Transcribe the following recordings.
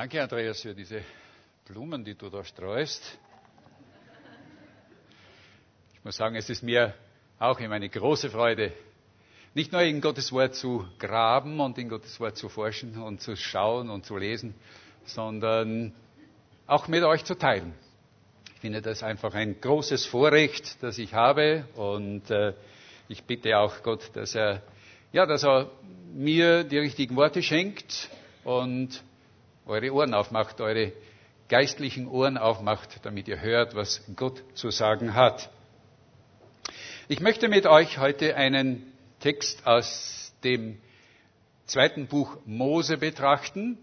Danke, Andreas, für diese Blumen, die du da streust. Ich muss sagen, es ist mir auch immer eine große Freude, nicht nur in Gottes Wort zu graben und in Gottes Wort zu forschen und zu schauen und zu lesen, sondern auch mit euch zu teilen. Ich finde das einfach ein großes Vorrecht, das ich habe und äh, ich bitte auch Gott, dass er, ja, dass er mir die richtigen Worte schenkt und eure Ohren aufmacht, eure geistlichen Ohren aufmacht, damit ihr hört, was Gott zu sagen hat. Ich möchte mit euch heute einen Text aus dem zweiten Buch Mose betrachten.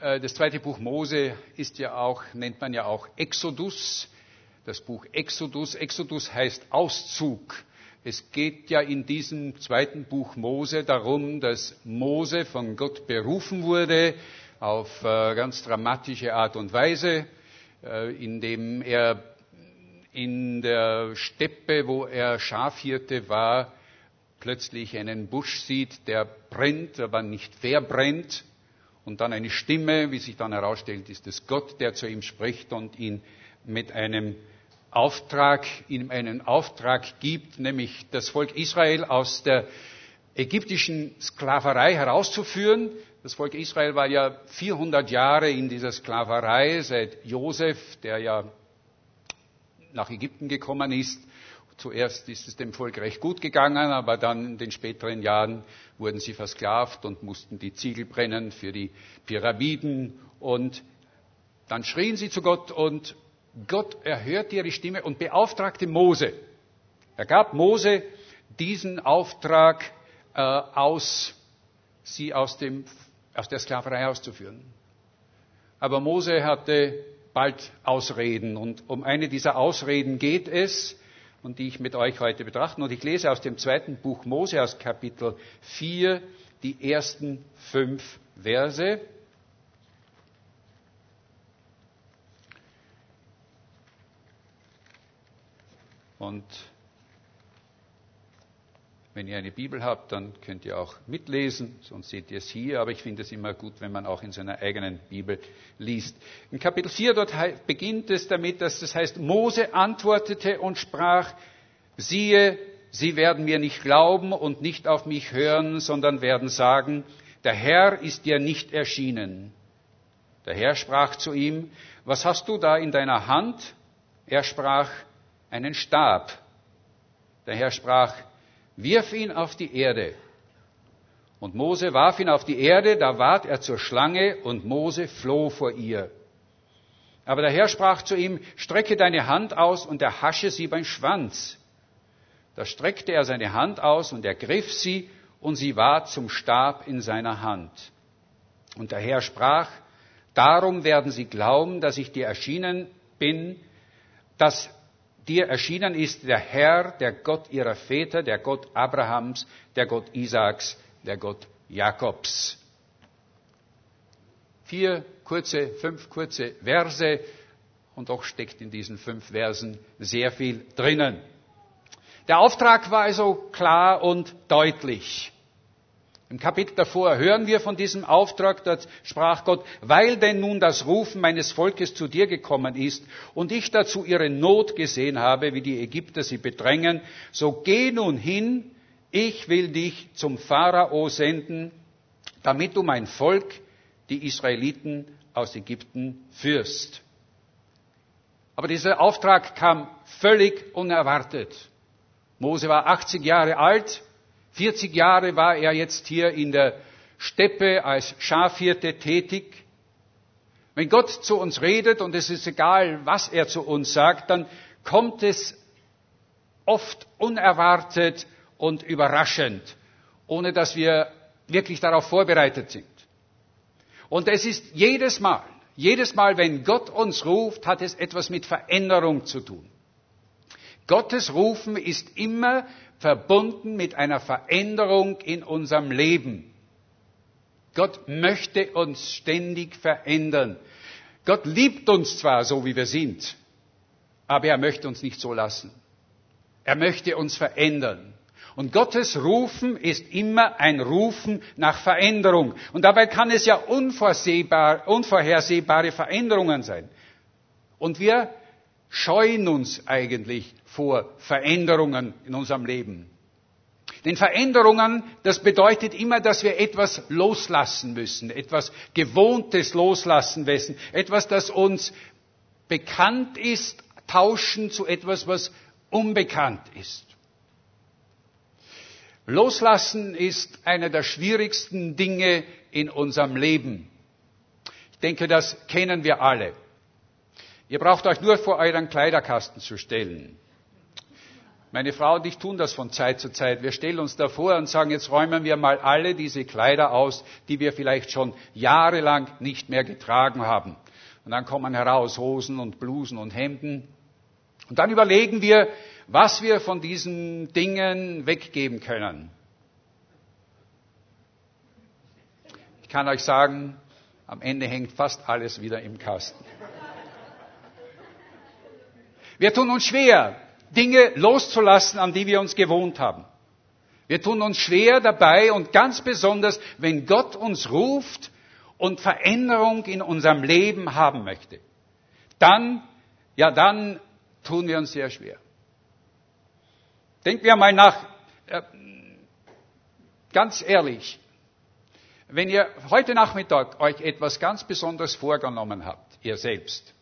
Äh, das zweite Buch Mose ist ja auch, nennt man ja auch Exodus. Das Buch Exodus. Exodus heißt Auszug. Es geht ja in diesem zweiten Buch Mose darum, dass Mose von Gott berufen wurde, auf äh, ganz dramatische Art und Weise, äh, indem er in der Steppe, wo er Schafhirte war, plötzlich einen Busch sieht, der brennt, aber nicht verbrennt. Und dann eine Stimme, wie sich dann herausstellt, ist es Gott, der zu ihm spricht und ihn mit einem Auftrag, ihm einen Auftrag gibt, nämlich das Volk Israel aus der ägyptischen Sklaverei herauszuführen. Das Volk Israel war ja 400 Jahre in dieser Sklaverei seit Josef, der ja nach Ägypten gekommen ist. Zuerst ist es dem Volk recht gut gegangen, aber dann in den späteren Jahren wurden sie versklavt und mussten die Ziegel brennen für die Pyramiden. Und dann schrien sie zu Gott und Gott erhörte ihre Stimme und beauftragte Mose. Er gab Mose diesen Auftrag äh, aus, sie aus, dem, aus der Sklaverei auszuführen. Aber Mose hatte bald Ausreden und um eine dieser Ausreden geht es und die ich mit euch heute betrachten. Und ich lese aus dem zweiten Buch Mose aus Kapitel 4 die ersten fünf Verse. Und wenn ihr eine Bibel habt, dann könnt ihr auch mitlesen, sonst seht ihr es hier, aber ich finde es immer gut, wenn man auch in seiner eigenen Bibel liest. In Kapitel 4 dort beginnt es damit, dass das heißt, Mose antwortete und sprach, siehe, sie werden mir nicht glauben und nicht auf mich hören, sondern werden sagen, der Herr ist dir nicht erschienen. Der Herr sprach zu ihm, was hast du da in deiner Hand? Er sprach, einen Stab. Der Herr sprach, wirf ihn auf die Erde. Und Mose warf ihn auf die Erde, da ward er zur Schlange und Mose floh vor ihr. Aber der Herr sprach zu ihm, strecke deine Hand aus und erhasche sie beim Schwanz. Da streckte er seine Hand aus und ergriff sie und sie ward zum Stab in seiner Hand. Und der Herr sprach, darum werden sie glauben, dass ich dir erschienen bin, dass dir erschienen ist der Herr, der Gott ihrer Väter, der Gott Abrahams, der Gott Isaaks, der Gott Jakobs. Vier kurze, fünf kurze Verse und doch steckt in diesen fünf Versen sehr viel drinnen. Der Auftrag war also klar und deutlich. Im Kapitel davor hören wir von diesem Auftrag, dort sprach Gott, weil denn nun das Rufen meines Volkes zu dir gekommen ist und ich dazu ihre Not gesehen habe, wie die Ägypter sie bedrängen, so geh nun hin, ich will dich zum Pharao senden, damit du mein Volk, die Israeliten aus Ägypten, führst. Aber dieser Auftrag kam völlig unerwartet. Mose war 80 Jahre alt, 40 Jahre war er jetzt hier in der Steppe als Schafhirte tätig. Wenn Gott zu uns redet, und es ist egal, was er zu uns sagt, dann kommt es oft unerwartet und überraschend, ohne dass wir wirklich darauf vorbereitet sind. Und es ist jedes Mal, jedes Mal, wenn Gott uns ruft, hat es etwas mit Veränderung zu tun. Gottes Rufen ist immer verbunden mit einer Veränderung in unserem Leben. Gott möchte uns ständig verändern. Gott liebt uns zwar so, wie wir sind, aber er möchte uns nicht so lassen. Er möchte uns verändern. Und Gottes Rufen ist immer ein Rufen nach Veränderung. Und dabei kann es ja unvorhersehbare Veränderungen sein. Und wir scheuen uns eigentlich vor Veränderungen in unserem Leben. Denn Veränderungen, das bedeutet immer, dass wir etwas loslassen müssen, etwas Gewohntes loslassen müssen, etwas, das uns bekannt ist, tauschen zu etwas, was unbekannt ist. Loslassen ist einer der schwierigsten Dinge in unserem Leben. Ich denke, das kennen wir alle. Ihr braucht euch nur vor euren Kleiderkasten zu stellen. Meine Frau und ich tun das von Zeit zu Zeit. Wir stellen uns davor und sagen, jetzt räumen wir mal alle diese Kleider aus, die wir vielleicht schon jahrelang nicht mehr getragen haben. Und dann kommen heraus Hosen und Blusen und Hemden. Und dann überlegen wir, was wir von diesen Dingen weggeben können. Ich kann euch sagen, am Ende hängt fast alles wieder im Kasten. Wir tun uns schwer, Dinge loszulassen, an die wir uns gewohnt haben. Wir tun uns schwer dabei und ganz besonders, wenn Gott uns ruft und Veränderung in unserem Leben haben möchte. Dann, ja, dann tun wir uns sehr schwer. Denken wir mal nach, äh, ganz ehrlich, wenn ihr heute Nachmittag euch etwas ganz Besonderes vorgenommen habt, ihr selbst,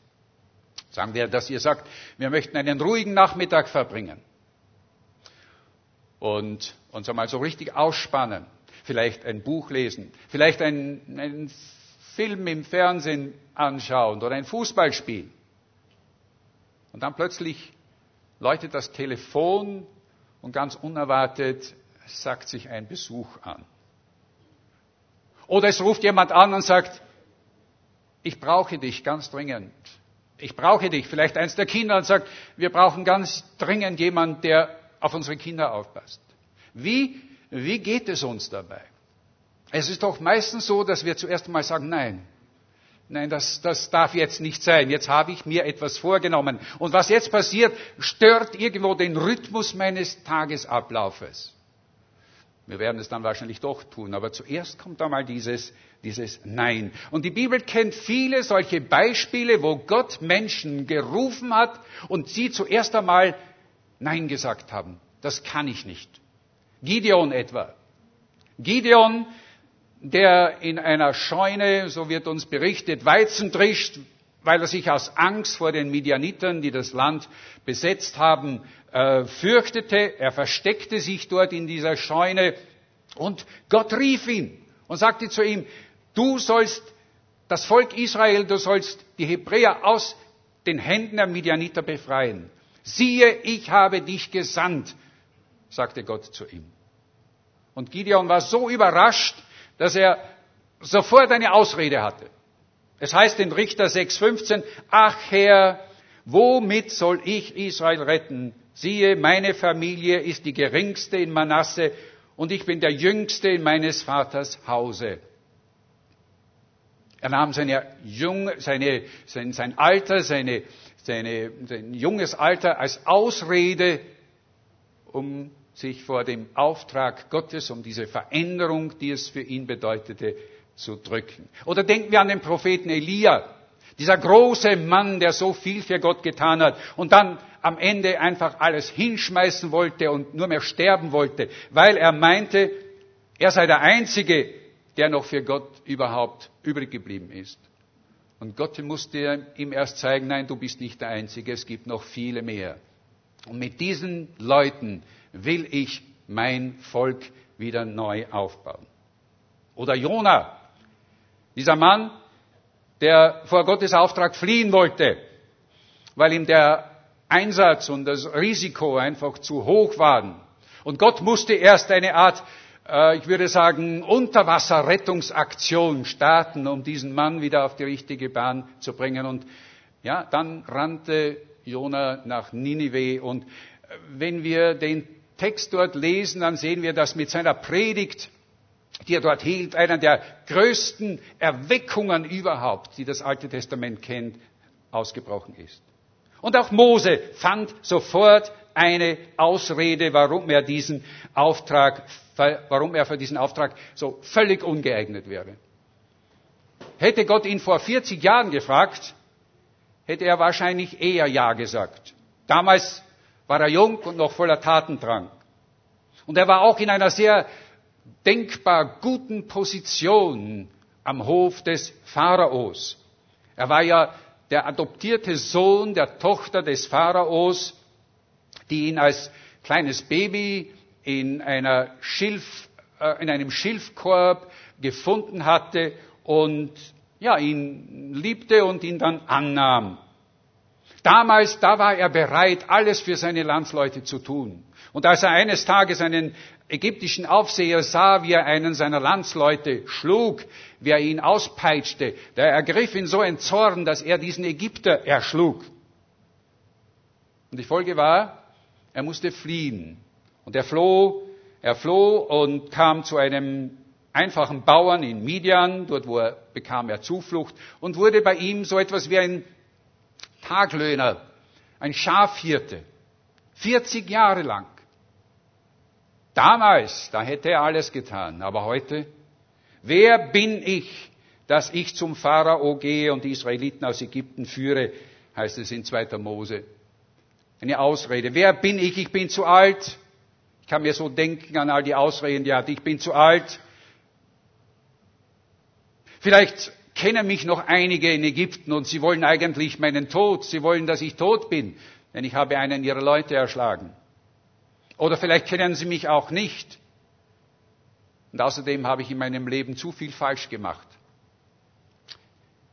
sagen wir, dass ihr sagt, wir möchten einen ruhigen Nachmittag verbringen und uns einmal so richtig ausspannen, vielleicht ein Buch lesen, vielleicht einen, einen Film im Fernsehen anschauen oder ein Fußballspiel. Und dann plötzlich läutet das Telefon und ganz unerwartet sagt sich ein Besuch an. Oder es ruft jemand an und sagt, ich brauche dich ganz dringend. Ich brauche dich. Vielleicht eins der Kinder und sagt, wir brauchen ganz dringend jemand, der auf unsere Kinder aufpasst. Wie, wie geht es uns dabei? Es ist doch meistens so, dass wir zuerst einmal sagen, nein, Nein, das, das darf jetzt nicht sein. Jetzt habe ich mir etwas vorgenommen. Und was jetzt passiert, stört irgendwo den Rhythmus meines Tagesablaufes. Wir werden es dann wahrscheinlich doch tun, aber zuerst kommt einmal dieses, dieses Nein. Und die Bibel kennt viele solche Beispiele, wo Gott Menschen gerufen hat und sie zuerst einmal Nein gesagt haben. Das kann ich nicht. Gideon etwa. Gideon, der in einer Scheune, so wird uns berichtet, Weizen trischt, weil er sich aus Angst vor den Midianitern, die das Land besetzt haben, äh, fürchtete. Er versteckte sich dort in dieser Scheune und Gott rief ihn und sagte zu ihm, du sollst das Volk Israel, du sollst die Hebräer aus den Händen der Midianiter befreien. Siehe, ich habe dich gesandt, sagte Gott zu ihm. Und Gideon war so überrascht, dass er sofort eine Ausrede hatte. Es heißt in Richter 6,15, ach Herr, womit soll ich Israel retten? Siehe, meine Familie ist die geringste in Manasse und ich bin der jüngste in meines Vaters Hause. Er nahm seine Jung, seine, sein, sein Alter, seine, seine, sein junges Alter als Ausrede, um sich vor dem Auftrag Gottes, um diese Veränderung, die es für ihn bedeutete, zu drücken. Oder denken wir an den Propheten Elia, dieser große Mann, der so viel für Gott getan hat und dann am Ende einfach alles hinschmeißen wollte und nur mehr sterben wollte, weil er meinte, er sei der Einzige, der noch für Gott überhaupt übrig geblieben ist. Und Gott musste ihm erst zeigen, nein, du bist nicht der Einzige, es gibt noch viele mehr. Und mit diesen Leuten will ich mein Volk wieder neu aufbauen. Oder Jona, dieser Mann, der vor Gottes Auftrag fliehen wollte, weil ihm der Einsatz und das Risiko einfach zu hoch waren. Und Gott musste erst eine Art, äh, ich würde sagen, Unterwasserrettungsaktion starten, um diesen Mann wieder auf die richtige Bahn zu bringen. Und ja, dann rannte Jona nach Ninive. Und äh, wenn wir den Text dort lesen, dann sehen wir, dass mit seiner Predigt, die er dort hielt, einer der größten Erweckungen überhaupt, die das Alte Testament kennt, ausgebrochen ist. Und auch Mose fand sofort eine Ausrede, warum er diesen Auftrag, warum er für diesen Auftrag so völlig ungeeignet wäre. Hätte Gott ihn vor 40 Jahren gefragt, hätte er wahrscheinlich eher Ja gesagt. Damals war er jung und noch voller Tatendrang. Und er war auch in einer sehr denkbar guten Position am Hof des Pharaos. Er war ja der adoptierte Sohn der Tochter des Pharaos, die ihn als kleines Baby in, einer Schilf, äh, in einem Schilfkorb gefunden hatte und ja, ihn liebte und ihn dann annahm. Damals, da war er bereit, alles für seine Landsleute zu tun. Und als er eines Tages einen ägyptischen Aufseher sah, wie er einen seiner Landsleute schlug, wie er ihn auspeitschte, da ergriff ihn so ein Zorn, dass er diesen Ägypter erschlug. Und die Folge war, er musste fliehen. Und er floh, er floh und kam zu einem einfachen Bauern in Midian, dort wo er bekam er Zuflucht und wurde bei ihm so etwas wie ein Taglöhner, ein Schafhirte, 40 Jahre lang. Damals, da hätte er alles getan, aber heute, wer bin ich, dass ich zum Pharao gehe und die Israeliten aus Ägypten führe, heißt es in 2. Mose. Eine Ausrede. Wer bin ich? Ich bin zu alt. Ich kann mir so denken an all die Ausreden, die er hat. Ich bin zu alt. Vielleicht kennen mich noch einige in Ägypten und sie wollen eigentlich meinen Tod. Sie wollen, dass ich tot bin, denn ich habe einen ihrer Leute erschlagen. Oder vielleicht kennen sie mich auch nicht. Und außerdem habe ich in meinem Leben zu viel falsch gemacht.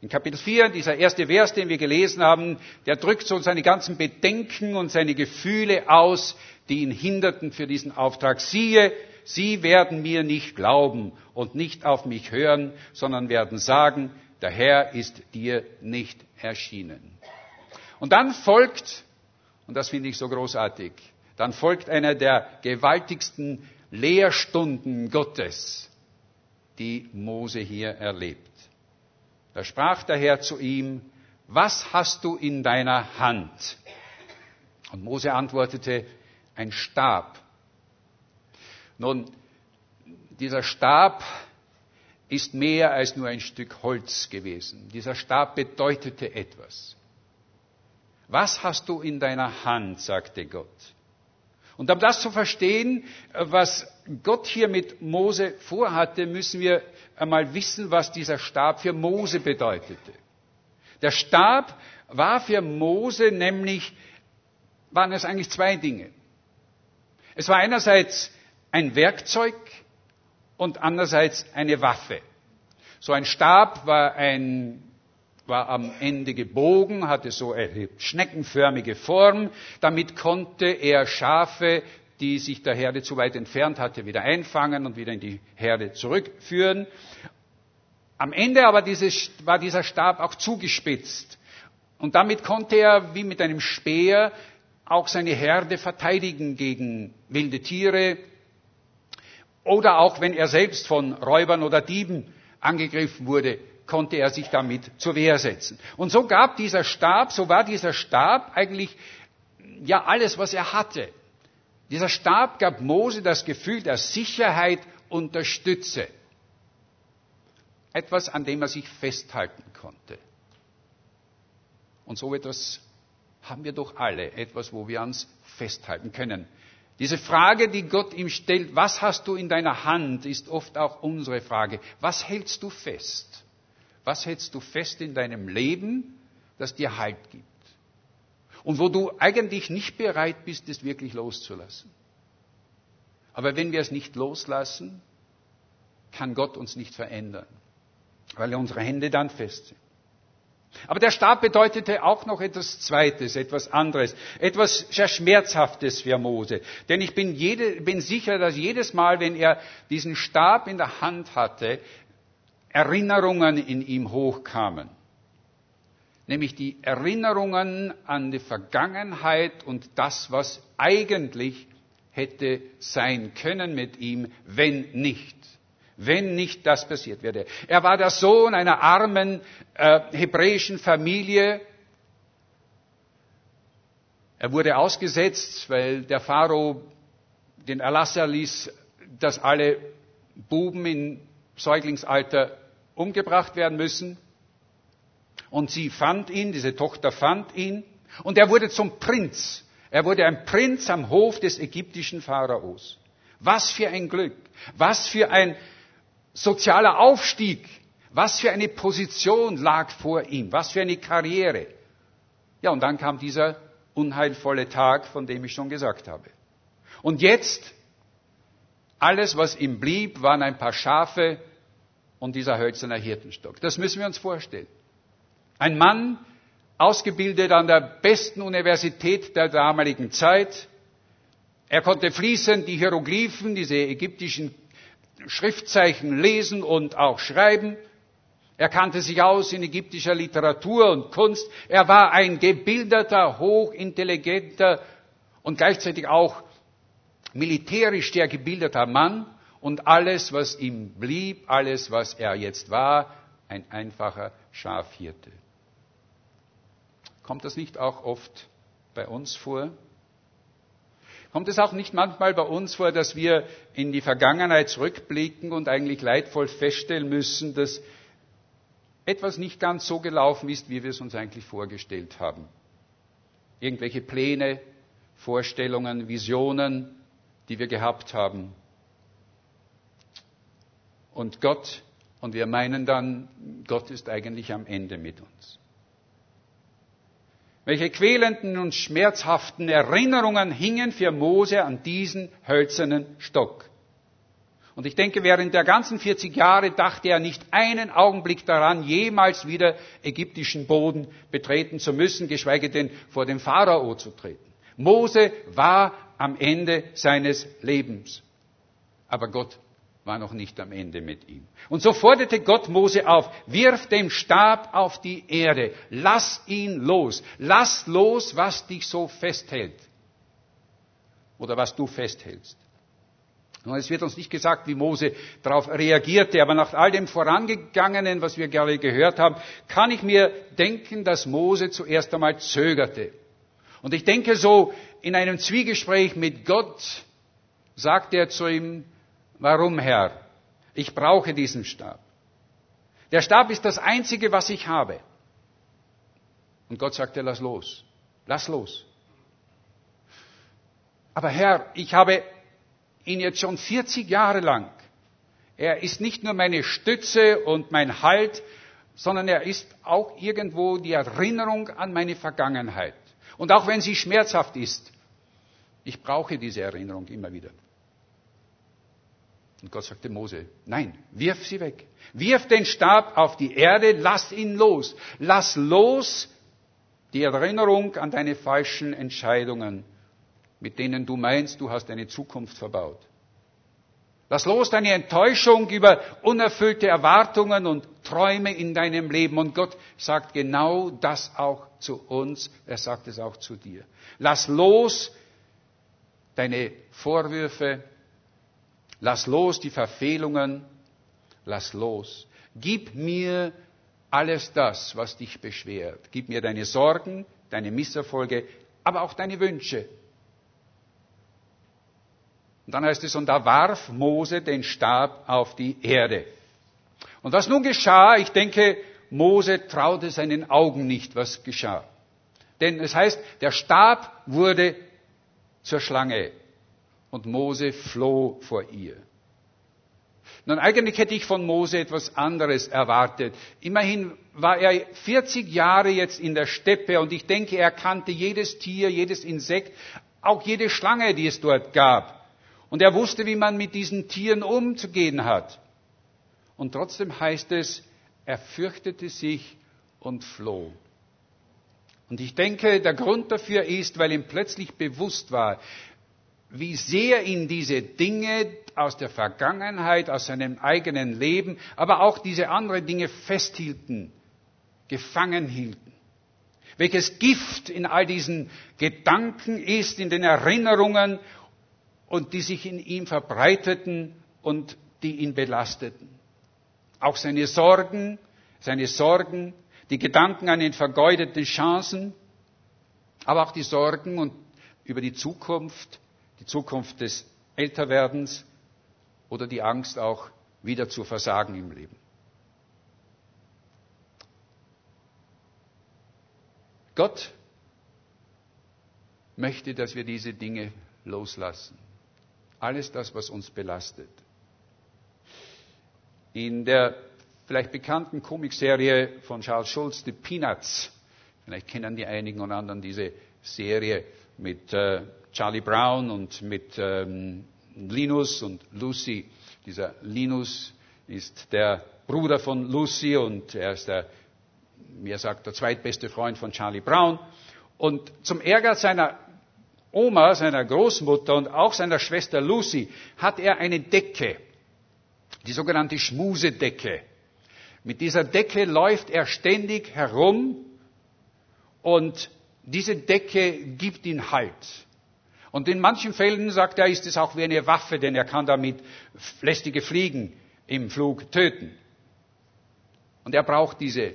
In Kapitel 4, dieser erste Vers, den wir gelesen haben, der drückt so seine ganzen Bedenken und seine Gefühle aus, die ihn hinderten für diesen Auftrag. Siehe, sie werden mir nicht glauben und nicht auf mich hören, sondern werden sagen, der Herr ist dir nicht erschienen. Und dann folgt, und das finde ich so großartig, dann folgt einer der gewaltigsten Lehrstunden Gottes, die Mose hier erlebt. Da sprach der Herr zu ihm, was hast du in deiner Hand? Und Mose antwortete, ein Stab. Nun, dieser Stab ist mehr als nur ein Stück Holz gewesen. Dieser Stab bedeutete etwas. Was hast du in deiner Hand, sagte Gott. Und um das zu verstehen, was Gott hier mit Mose vorhatte, müssen wir einmal wissen, was dieser Stab für Mose bedeutete. Der Stab war für Mose nämlich, waren es eigentlich zwei Dinge. Es war einerseits ein Werkzeug und andererseits eine Waffe. So ein Stab war ein war am Ende gebogen, hatte so eine schneckenförmige Form. Damit konnte er Schafe, die sich der Herde zu weit entfernt hatte, wieder einfangen und wieder in die Herde zurückführen. Am Ende aber dieses, war dieser Stab auch zugespitzt. Und damit konnte er wie mit einem Speer auch seine Herde verteidigen gegen wilde Tiere oder auch wenn er selbst von Räubern oder Dieben angegriffen wurde, konnte er sich damit zur Wehr setzen. Und so gab dieser Stab, so war dieser Stab eigentlich ja alles, was er hatte. Dieser Stab gab Mose das Gefühl der Sicherheit und der Stütze. Etwas, an dem er sich festhalten konnte. Und so etwas haben wir doch alle, etwas, wo wir uns festhalten können. Diese Frage, die Gott ihm stellt, was hast du in deiner Hand, ist oft auch unsere Frage. Was hältst du fest? Was hältst du fest in deinem Leben, das dir Halt gibt? Und wo du eigentlich nicht bereit bist, es wirklich loszulassen. Aber wenn wir es nicht loslassen, kann Gott uns nicht verändern, weil unsere Hände dann fest sind. Aber der Stab bedeutete auch noch etwas Zweites, etwas anderes, etwas sehr Schmerzhaftes für Mose. Denn ich bin, jede, bin sicher, dass jedes Mal, wenn er diesen Stab in der Hand hatte, Erinnerungen in ihm hochkamen. Nämlich die Erinnerungen an die Vergangenheit und das, was eigentlich hätte sein können mit ihm, wenn nicht wenn nicht das passiert wäre. Er war der Sohn einer armen äh, hebräischen Familie. Er wurde ausgesetzt, weil der Pharao den Erlass erließ, dass alle Buben im Säuglingsalter umgebracht werden müssen. Und sie fand ihn, diese Tochter fand ihn, und er wurde zum Prinz. Er wurde ein Prinz am Hof des ägyptischen Pharaos. Was für ein Glück, was für ein sozialer Aufstieg, was für eine Position lag vor ihm, was für eine Karriere. Ja, und dann kam dieser unheilvolle Tag, von dem ich schon gesagt habe. Und jetzt, alles, was ihm blieb, waren ein paar Schafe und dieser hölzerne Hirtenstock. Das müssen wir uns vorstellen. Ein Mann, ausgebildet an der besten Universität der damaligen Zeit. Er konnte fließend die Hieroglyphen, diese ägyptischen Schriftzeichen lesen und auch schreiben. Er kannte sich aus in ägyptischer Literatur und Kunst. Er war ein gebildeter, hochintelligenter und gleichzeitig auch militärisch sehr gebildeter Mann. Und alles, was ihm blieb, alles, was er jetzt war, ein einfacher Schafhirte. Kommt das nicht auch oft bei uns vor? Kommt es auch nicht manchmal bei uns vor, dass wir in die Vergangenheit zurückblicken und eigentlich leidvoll feststellen müssen, dass etwas nicht ganz so gelaufen ist, wie wir es uns eigentlich vorgestellt haben? Irgendwelche Pläne, Vorstellungen, Visionen, die wir gehabt haben. Und Gott, und wir meinen dann, Gott ist eigentlich am Ende mit uns. Welche quälenden und schmerzhaften Erinnerungen hingen für Mose an diesen hölzernen Stock. Und ich denke, während der ganzen 40 Jahre dachte er nicht einen Augenblick daran, jemals wieder ägyptischen Boden betreten zu müssen, geschweige denn vor dem Pharao zu treten. Mose war am Ende seines Lebens. Aber Gott war noch nicht am Ende mit ihm. Und so forderte Gott Mose auf, wirf den Stab auf die Erde, lass ihn los, lass los, was dich so festhält oder was du festhältst. Und es wird uns nicht gesagt, wie Mose darauf reagierte, aber nach all dem Vorangegangenen, was wir gerade gehört haben, kann ich mir denken, dass Mose zuerst einmal zögerte. Und ich denke so, in einem Zwiegespräch mit Gott sagt er zu ihm, Warum, Herr? Ich brauche diesen Stab. Der Stab ist das Einzige, was ich habe. Und Gott sagte, lass los. Lass los. Aber Herr, ich habe ihn jetzt schon 40 Jahre lang. Er ist nicht nur meine Stütze und mein Halt, sondern er ist auch irgendwo die Erinnerung an meine Vergangenheit. Und auch wenn sie schmerzhaft ist, ich brauche diese Erinnerung immer wieder. Und Gott sagte Mose, nein, wirf sie weg. Wirf den Stab auf die Erde, lass ihn los. Lass los die Erinnerung an deine falschen Entscheidungen, mit denen du meinst, du hast deine Zukunft verbaut. Lass los deine Enttäuschung über unerfüllte Erwartungen und Träume in deinem Leben. Und Gott sagt genau das auch zu uns. Er sagt es auch zu dir. Lass los deine Vorwürfe, Lass los die Verfehlungen, lass los. Gib mir alles das, was dich beschwert. Gib mir deine Sorgen, deine Misserfolge, aber auch deine Wünsche. Und dann heißt es, und da warf Mose den Stab auf die Erde. Und was nun geschah, ich denke, Mose traute seinen Augen nicht, was geschah. Denn es heißt, der Stab wurde zur Schlange und Mose floh vor ihr. Nun, eigentlich hätte ich von Mose etwas anderes erwartet. Immerhin war er 40 Jahre jetzt in der Steppe und ich denke, er kannte jedes Tier, jedes Insekt, auch jede Schlange, die es dort gab. Und er wusste, wie man mit diesen Tieren umzugehen hat. Und trotzdem heißt es, er fürchtete sich und floh. Und ich denke, der Grund dafür ist, weil ihm plötzlich bewusst war, wie sehr ihn diese Dinge aus der Vergangenheit, aus seinem eigenen Leben, aber auch diese anderen Dinge festhielten, gefangen hielten. Welches Gift in all diesen Gedanken ist, in den Erinnerungen und die sich in ihm verbreiteten und die ihn belasteten. Auch seine Sorgen, seine Sorgen, die Gedanken an den vergeudeten Chancen, aber auch die Sorgen und über die Zukunft, die Zukunft des Älterwerdens oder die Angst auch wieder zu versagen im Leben. Gott möchte, dass wir diese Dinge loslassen. Alles das, was uns belastet. In der vielleicht bekannten Comicserie von Charles Schulz, The Peanuts, vielleicht kennen die einigen und anderen diese Serie mit äh, Charlie Brown und mit ähm, Linus und Lucy. Dieser Linus ist der Bruder von Lucy und er ist der, er sagt, der zweitbeste Freund von Charlie Brown. Und zum Ärger seiner Oma, seiner Großmutter und auch seiner Schwester Lucy hat er eine Decke, die sogenannte Schmusedecke. Mit dieser Decke läuft er ständig herum und diese Decke gibt ihn Halt. Und in manchen Fällen, sagt er, ist es auch wie eine Waffe, denn er kann damit lästige Fliegen im Flug töten. Und er braucht diese,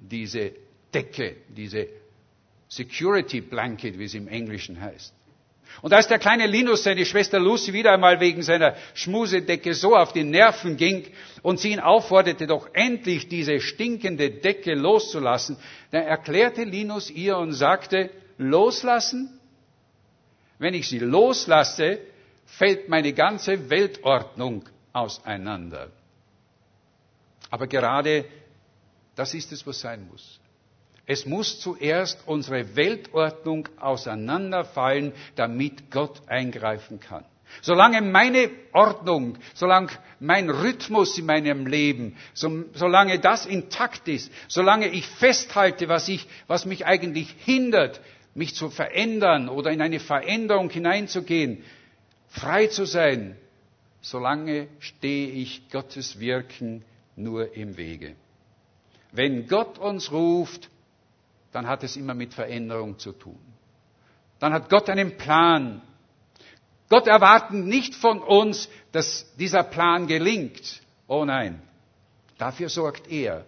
diese Decke, diese Security Blanket, wie es im Englischen heißt. Und als der kleine Linus seine Schwester Lucy wieder einmal wegen seiner Schmusedecke so auf die Nerven ging und sie ihn aufforderte, doch endlich diese stinkende Decke loszulassen, dann erklärte Linus ihr und sagte, loslassen? Wenn ich sie loslasse, fällt meine ganze Weltordnung auseinander. Aber gerade das ist es, was sein muss. Es muss zuerst unsere Weltordnung auseinanderfallen, damit Gott eingreifen kann. Solange meine Ordnung, solange mein Rhythmus in meinem Leben, so, solange das intakt ist, solange ich festhalte, was, ich, was mich eigentlich hindert, mich zu verändern oder in eine Veränderung hineinzugehen, frei zu sein, solange stehe ich Gottes Wirken nur im Wege. Wenn Gott uns ruft, dann hat es immer mit Veränderung zu tun. Dann hat Gott einen Plan. Gott erwartet nicht von uns, dass dieser Plan gelingt. Oh nein, dafür sorgt er.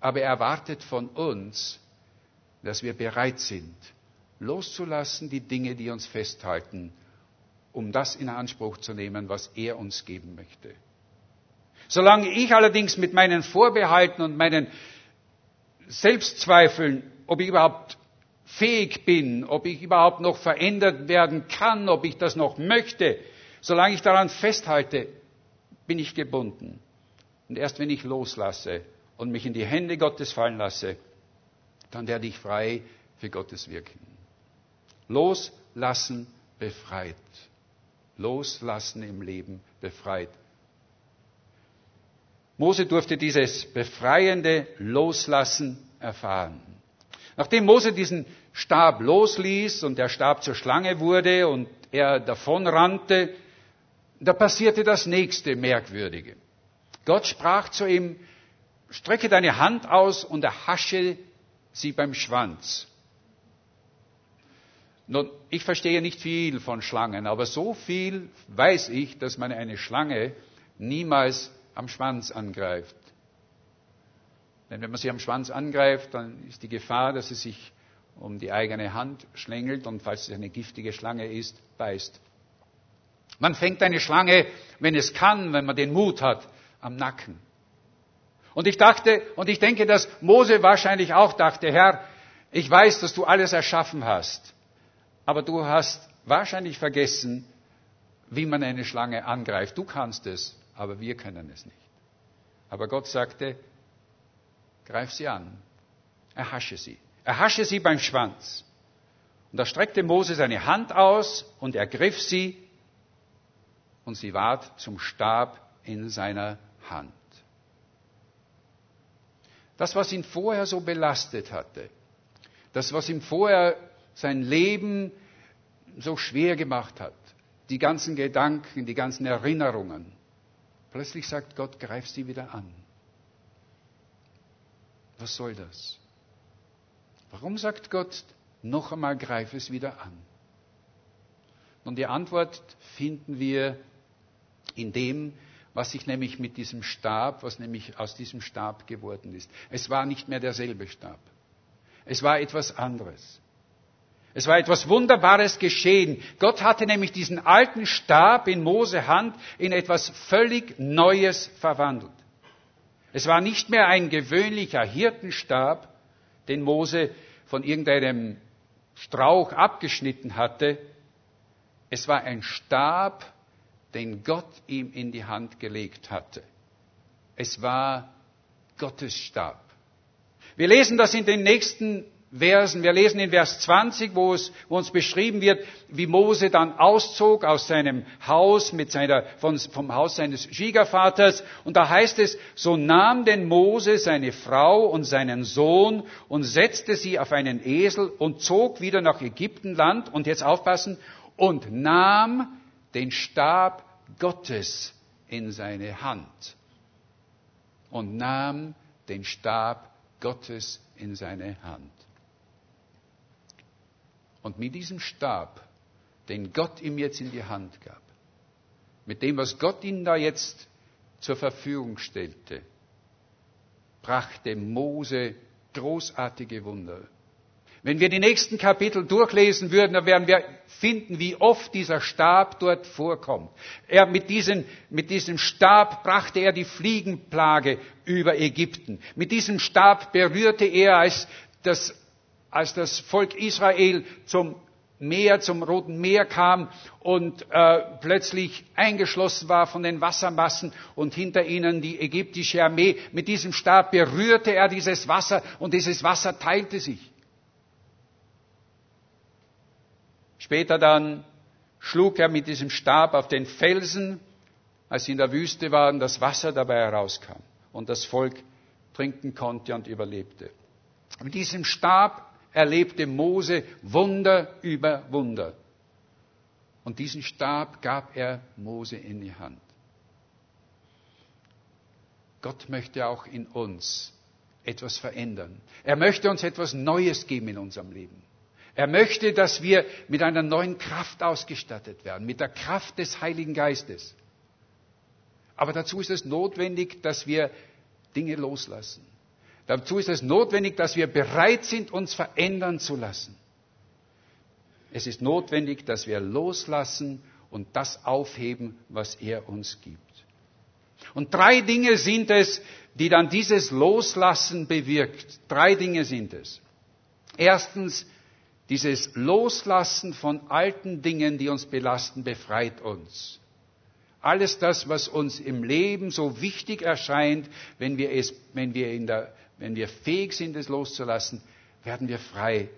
Aber er erwartet von uns, dass wir bereit sind, loszulassen die Dinge, die uns festhalten, um das in Anspruch zu nehmen, was er uns geben möchte. Solange ich allerdings mit meinen Vorbehalten und meinen Selbstzweifeln, ob ich überhaupt fähig bin, ob ich überhaupt noch verändert werden kann, ob ich das noch möchte. Solange ich daran festhalte, bin ich gebunden. Und erst wenn ich loslasse und mich in die Hände Gottes fallen lasse, dann werde ich frei für Gottes Wirken. Loslassen befreit. Loslassen im Leben befreit. Mose durfte dieses befreiende Loslassen erfahren. Nachdem Mose diesen Stab losließ und der Stab zur Schlange wurde und er davonrannte, da passierte das nächste Merkwürdige. Gott sprach zu ihm, strecke deine Hand aus und erhasche sie beim Schwanz. Nun, ich verstehe nicht viel von Schlangen, aber so viel weiß ich, dass man eine Schlange niemals am Schwanz angreift. Denn wenn man sie am Schwanz angreift, dann ist die Gefahr, dass sie sich um die eigene Hand schlängelt und falls es eine giftige Schlange ist, beißt. Man fängt eine Schlange, wenn es kann, wenn man den Mut hat, am Nacken. Und ich dachte, und ich denke, dass Mose wahrscheinlich auch dachte, Herr, ich weiß, dass du alles erschaffen hast, aber du hast wahrscheinlich vergessen, wie man eine Schlange angreift. Du kannst es aber wir können es nicht. Aber Gott sagte, greif sie an, erhasche sie, erhasche sie beim Schwanz. Und da streckte Mose seine Hand aus und ergriff sie und sie ward zum Stab in seiner Hand. Das, was ihn vorher so belastet hatte, das, was ihm vorher sein Leben so schwer gemacht hat, die ganzen Gedanken, die ganzen Erinnerungen, Plötzlich sagt Gott, greif sie wieder an. Was soll das? Warum sagt Gott, noch einmal greif es wieder an? Und die Antwort finden wir in dem, was sich nämlich mit diesem Stab, was nämlich aus diesem Stab geworden ist. Es war nicht mehr derselbe Stab. Es war etwas anderes. Es war etwas Wunderbares geschehen. Gott hatte nämlich diesen alten Stab in Mose Hand in etwas völlig Neues verwandelt. Es war nicht mehr ein gewöhnlicher Hirtenstab, den Mose von irgendeinem Strauch abgeschnitten hatte. Es war ein Stab, den Gott ihm in die Hand gelegt hatte. Es war Gottes Stab. Wir lesen das in den nächsten Versen. Wir lesen in Vers 20, wo, es, wo uns beschrieben wird, wie Mose dann auszog aus seinem Haus mit seiner, von, vom Haus seines Schwiegervaters. Und da heißt es, so nahm denn Mose seine Frau und seinen Sohn und setzte sie auf einen Esel und zog wieder nach Ägyptenland. Und jetzt aufpassen, und nahm den Stab Gottes in seine Hand. Und nahm den Stab Gottes in seine Hand. Und mit diesem Stab, den Gott ihm jetzt in die Hand gab, mit dem, was Gott ihm da jetzt zur Verfügung stellte, brachte Mose großartige Wunder. Wenn wir die nächsten Kapitel durchlesen würden, dann werden wir finden, wie oft dieser Stab dort vorkommt. Er mit, diesen, mit diesem Stab brachte er die Fliegenplage über Ägypten. Mit diesem Stab berührte er, als das als das Volk Israel zum Meer, zum Roten Meer kam und äh, plötzlich eingeschlossen war von den Wassermassen und hinter ihnen die ägyptische Armee. Mit diesem Stab berührte er dieses Wasser und dieses Wasser teilte sich. Später dann schlug er mit diesem Stab auf den Felsen, als sie in der Wüste waren, das Wasser dabei herauskam und das Volk trinken konnte und überlebte. Mit diesem Stab erlebte Mose Wunder über Wunder. Und diesen Stab gab er Mose in die Hand. Gott möchte auch in uns etwas verändern. Er möchte uns etwas Neues geben in unserem Leben. Er möchte, dass wir mit einer neuen Kraft ausgestattet werden, mit der Kraft des Heiligen Geistes. Aber dazu ist es notwendig, dass wir Dinge loslassen. Dazu ist es notwendig, dass wir bereit sind, uns verändern zu lassen. Es ist notwendig, dass wir loslassen und das aufheben, was er uns gibt. Und drei Dinge sind es, die dann dieses Loslassen bewirkt. Drei Dinge sind es. Erstens, dieses Loslassen von alten Dingen, die uns belasten, befreit uns. Alles das, was uns im Leben so wichtig erscheint, wenn wir, es, wenn wir in der wenn wir fähig sind, es loszulassen, werden wir frei.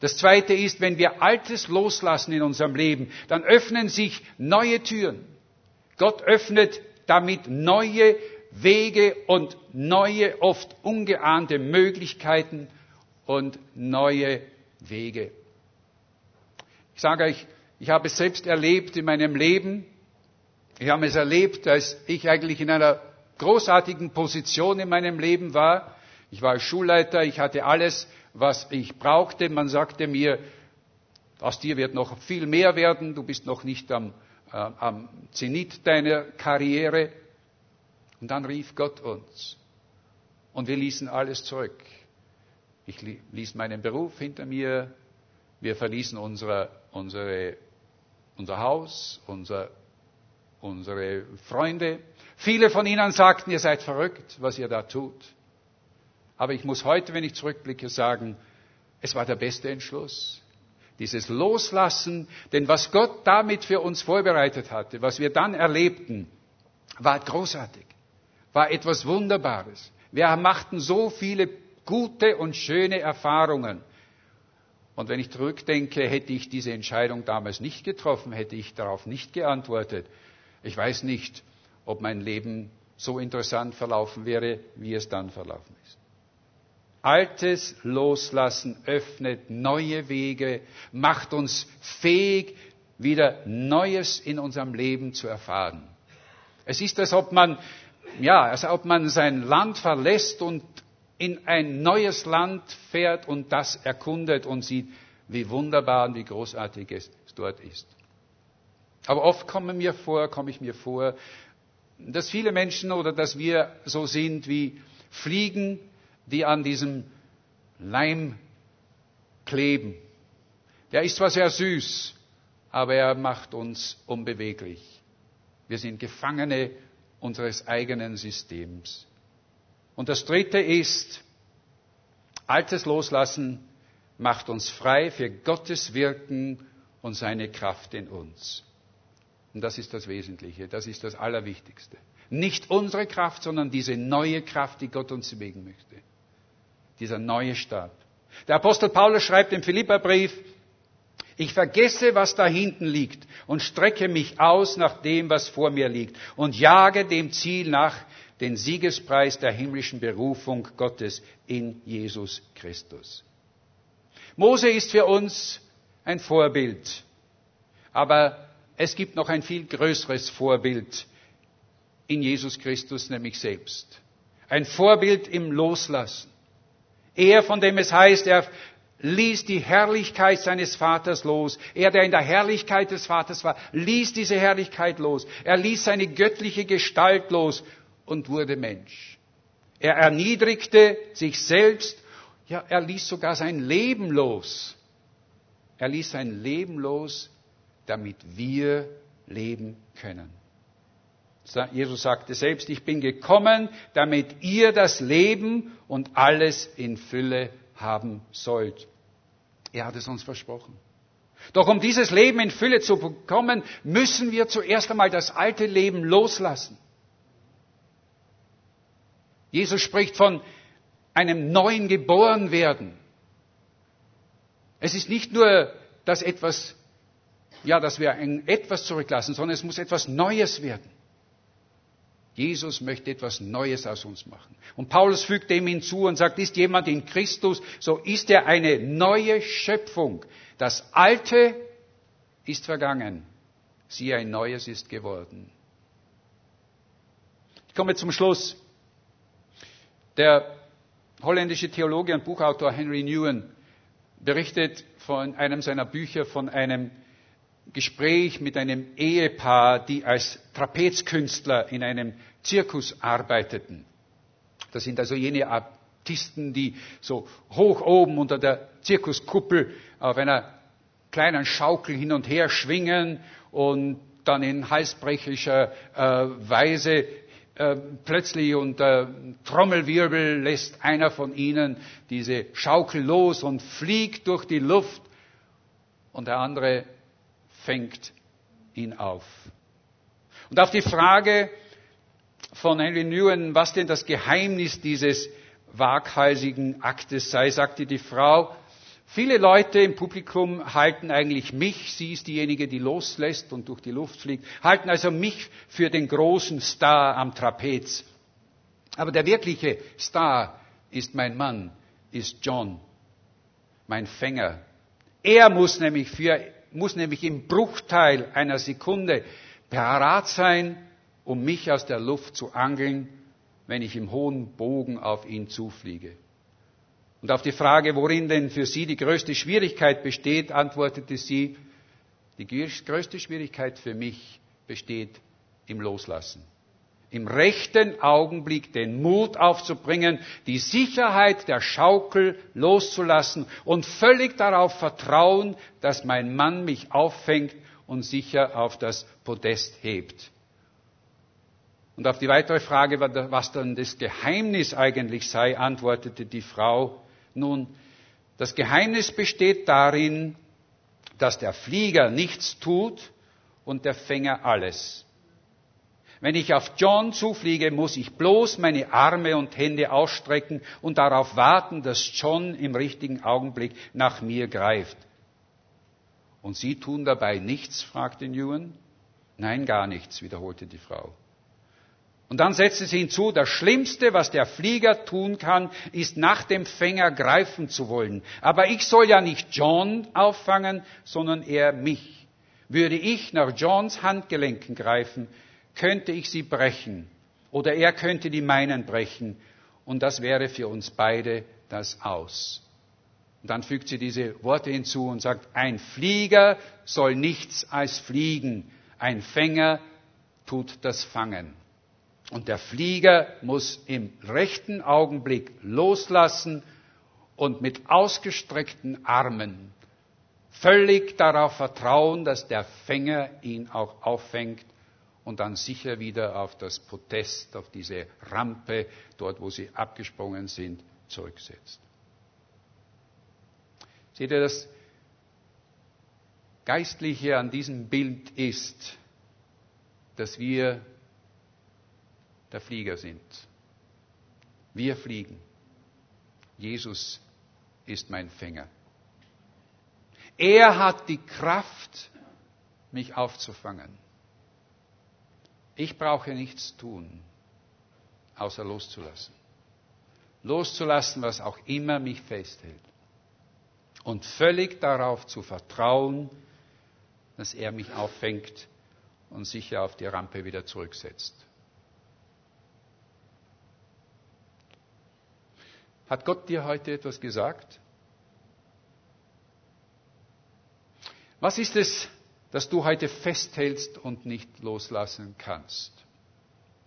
Das Zweite ist, wenn wir Altes loslassen in unserem Leben, dann öffnen sich neue Türen. Gott öffnet damit neue Wege und neue, oft ungeahnte Möglichkeiten und neue Wege. Ich sage euch, ich habe es selbst erlebt in meinem Leben. Ich habe es erlebt, als ich eigentlich in einer großartigen Position in meinem Leben war. Ich war Schulleiter, ich hatte alles, was ich brauchte. Man sagte mir, aus dir wird noch viel mehr werden, du bist noch nicht am, äh, am Zenit deiner Karriere. Und dann rief Gott uns. Und wir ließen alles zurück. Ich ließ meinen Beruf hinter mir. Wir verließen unsere, unsere, unser Haus, unser, unsere Freunde. Viele von ihnen sagten, ihr seid verrückt, was ihr da tut. Aber ich muss heute, wenn ich zurückblicke, sagen, es war der beste Entschluss. Dieses Loslassen, denn was Gott damit für uns vorbereitet hatte, was wir dann erlebten, war großartig, war etwas Wunderbares. Wir machten so viele gute und schöne Erfahrungen. Und wenn ich zurückdenke, hätte ich diese Entscheidung damals nicht getroffen, hätte ich darauf nicht geantwortet. Ich weiß nicht, ob mein Leben so interessant verlaufen wäre, wie es dann verlaufen ist. Altes Loslassen öffnet neue Wege, macht uns fähig, wieder Neues in unserem Leben zu erfahren. Es ist, als ob man, ja, als ob man sein Land verlässt und in ein neues Land fährt und das erkundet und sieht, wie wunderbar und wie großartig es dort ist. Aber oft komme mir vor, komme ich mir vor, dass viele Menschen oder dass wir so sind wie Fliegen, die an diesem Leim kleben. der ist zwar sehr süß, aber er macht uns unbeweglich. Wir sind Gefangene unseres eigenen Systems. Und das Dritte ist, Altes loslassen macht uns frei für Gottes Wirken und seine Kraft in uns. Und das ist das Wesentliche, das ist das Allerwichtigste. Nicht unsere Kraft, sondern diese neue Kraft, die Gott uns bewegen möchte. Dieser neue Stab. Der Apostel Paulus schreibt im Philipperbrief, ich vergesse, was da hinten liegt und strecke mich aus nach dem, was vor mir liegt und jage dem Ziel nach, den Siegespreis der himmlischen Berufung Gottes in Jesus Christus. Mose ist für uns ein Vorbild, aber es gibt noch ein viel größeres Vorbild in Jesus Christus, nämlich selbst. Ein Vorbild im Loslassen. Er, von dem es heißt, er ließ die Herrlichkeit seines Vaters los. Er, der in der Herrlichkeit des Vaters war, ließ diese Herrlichkeit los. Er ließ seine göttliche Gestalt los und wurde Mensch. Er erniedrigte sich selbst, ja, er ließ sogar sein Leben los. Er ließ sein Leben los, damit wir leben können. Jesus sagte selbst, ich bin gekommen, damit ihr das Leben und alles in Fülle haben sollt. Er hat es uns versprochen. Doch um dieses Leben in Fülle zu bekommen, müssen wir zuerst einmal das alte Leben loslassen. Jesus spricht von einem neuen Geborenwerden. Es ist nicht nur, dass etwas, ja, dass wir ein etwas zurücklassen, sondern es muss etwas Neues werden. Jesus möchte etwas Neues aus uns machen. Und Paulus fügt dem hinzu und sagt, ist jemand in Christus, so ist er eine neue Schöpfung. Das Alte ist vergangen. Siehe, ein Neues ist geworden. Ich komme zum Schluss. Der holländische Theologe und Buchautor Henry Newen berichtet von einem seiner Bücher von einem Gespräch mit einem Ehepaar, die als Trapezkünstler in einem Zirkus arbeiteten. Das sind also jene Artisten, die so hoch oben unter der Zirkuskuppel auf einer kleinen Schaukel hin und her schwingen und dann in halsbrecherischer äh, Weise äh, plötzlich unter Trommelwirbel lässt einer von ihnen diese Schaukel los und fliegt durch die Luft und der andere fängt ihn auf. Und auf die Frage von Henry Newen, was denn das Geheimnis dieses waghalsigen Aktes sei, sagte die Frau, viele Leute im Publikum halten eigentlich mich, sie ist diejenige, die loslässt und durch die Luft fliegt, halten also mich für den großen Star am Trapez. Aber der wirkliche Star ist mein Mann, ist John, mein Fänger. Er muss nämlich für muss nämlich im Bruchteil einer Sekunde parat sein, um mich aus der Luft zu angeln, wenn ich im hohen Bogen auf ihn zufliege. Und auf die Frage, worin denn für sie die größte Schwierigkeit besteht, antwortete sie, die größte Schwierigkeit für mich besteht im Loslassen im rechten Augenblick den Mut aufzubringen, die Sicherheit der Schaukel loszulassen und völlig darauf vertrauen, dass mein Mann mich auffängt und sicher auf das Podest hebt. Und auf die weitere Frage, was dann das Geheimnis eigentlich sei, antwortete die Frau, nun, das Geheimnis besteht darin, dass der Flieger nichts tut und der Fänger alles. Wenn ich auf John zufliege, muss ich bloß meine Arme und Hände ausstrecken und darauf warten, dass John im richtigen Augenblick nach mir greift. Und Sie tun dabei nichts? fragte Newen. Nein, gar nichts, wiederholte die Frau. Und dann setzte sie hinzu, das Schlimmste, was der Flieger tun kann, ist nach dem Fänger greifen zu wollen. Aber ich soll ja nicht John auffangen, sondern er mich. Würde ich nach Johns Handgelenken greifen, könnte ich sie brechen oder er könnte die meinen brechen und das wäre für uns beide das Aus. Und dann fügt sie diese Worte hinzu und sagt, ein Flieger soll nichts als fliegen, ein Fänger tut das Fangen. Und der Flieger muss im rechten Augenblick loslassen und mit ausgestreckten Armen Völlig darauf vertrauen, dass der Fänger ihn auch auffängt und dann sicher wieder auf das Protest, auf diese Rampe, dort wo sie abgesprungen sind, zurücksetzt. Seht ihr, das Geistliche an diesem Bild ist, dass wir der Flieger sind. Wir fliegen. Jesus ist mein Fänger. Er hat die Kraft, mich aufzufangen. Ich brauche nichts tun, außer loszulassen. Loszulassen, was auch immer mich festhält. Und völlig darauf zu vertrauen, dass er mich auffängt und sicher auf die Rampe wieder zurücksetzt. Hat Gott dir heute etwas gesagt? Was ist es, das du heute festhältst und nicht loslassen kannst?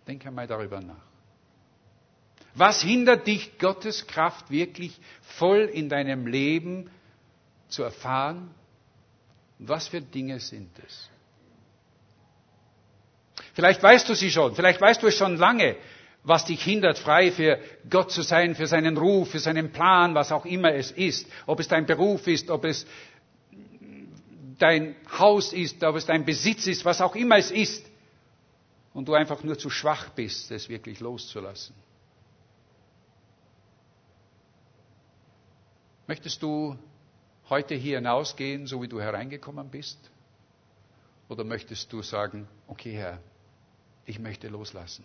Denk einmal darüber nach. Was hindert dich, Gottes Kraft wirklich voll in deinem Leben zu erfahren? Was für Dinge sind es? Vielleicht weißt du sie schon, vielleicht weißt du es schon lange, was dich hindert, frei für Gott zu sein, für seinen Ruf, für seinen Plan, was auch immer es ist. Ob es dein Beruf ist, ob es dein Haus ist, ob es dein Besitz ist, was auch immer es ist. Und du einfach nur zu schwach bist, es wirklich loszulassen. Möchtest du heute hier hinausgehen, so wie du hereingekommen bist? Oder möchtest du sagen, okay Herr, ich möchte loslassen.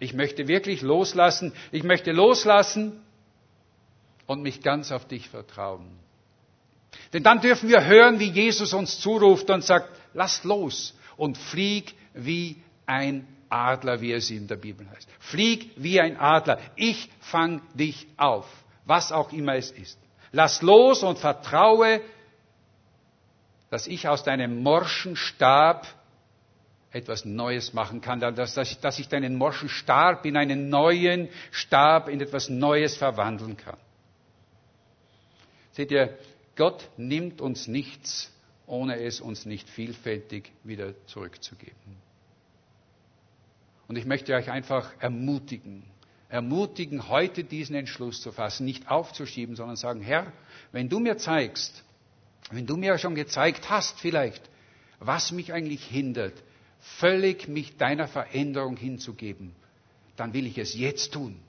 Ich möchte wirklich loslassen. Ich möchte loslassen und mich ganz auf dich vertrauen. Denn dann dürfen wir hören, wie Jesus uns zuruft und sagt, lass los und flieg wie ein Adler, wie es in der Bibel heißt. Flieg wie ein Adler. Ich fang dich auf, was auch immer es ist. Lass los und vertraue, dass ich aus deinem morschen Stab etwas Neues machen kann, dass, dass ich deinen morschen Stab in einen neuen Stab, in etwas Neues verwandeln kann. Seht ihr, Gott nimmt uns nichts, ohne es uns nicht vielfältig wieder zurückzugeben. Und ich möchte euch einfach ermutigen, ermutigen, heute diesen Entschluss zu fassen, nicht aufzuschieben, sondern sagen, Herr, wenn du mir zeigst, wenn du mir schon gezeigt hast vielleicht, was mich eigentlich hindert, völlig mich deiner Veränderung hinzugeben, dann will ich es jetzt tun.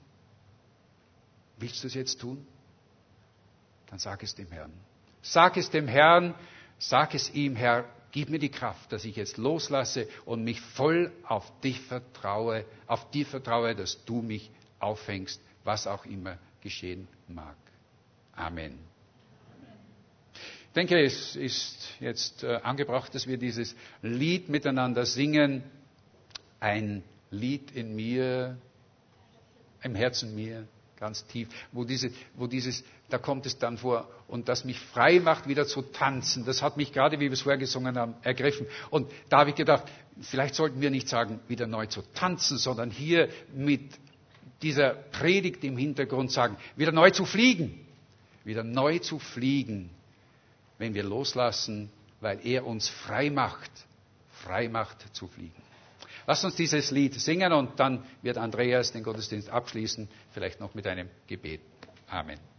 Willst du es jetzt tun? Dann sag es dem Herrn. Sag es dem Herrn, sag es ihm, Herr, gib mir die Kraft, dass ich jetzt loslasse und mich voll auf dich vertraue, auf dich vertraue, dass du mich auffängst, was auch immer geschehen mag. Amen. Ich denke, es ist jetzt äh, angebracht, dass wir dieses Lied miteinander singen. Ein Lied in mir, im Herzen mir, ganz tief, wo, diese, wo dieses, da kommt es dann vor, und das mich frei macht, wieder zu tanzen. Das hat mich gerade, wie wir es vorher gesungen haben, ergriffen. Und da habe ich gedacht, vielleicht sollten wir nicht sagen, wieder neu zu tanzen, sondern hier mit dieser Predigt im Hintergrund sagen, wieder neu zu fliegen, wieder neu zu fliegen, wenn wir loslassen, weil er uns frei macht, frei macht zu fliegen. Lasst uns dieses Lied singen und dann wird Andreas den Gottesdienst abschließen, vielleicht noch mit einem Gebet. Amen.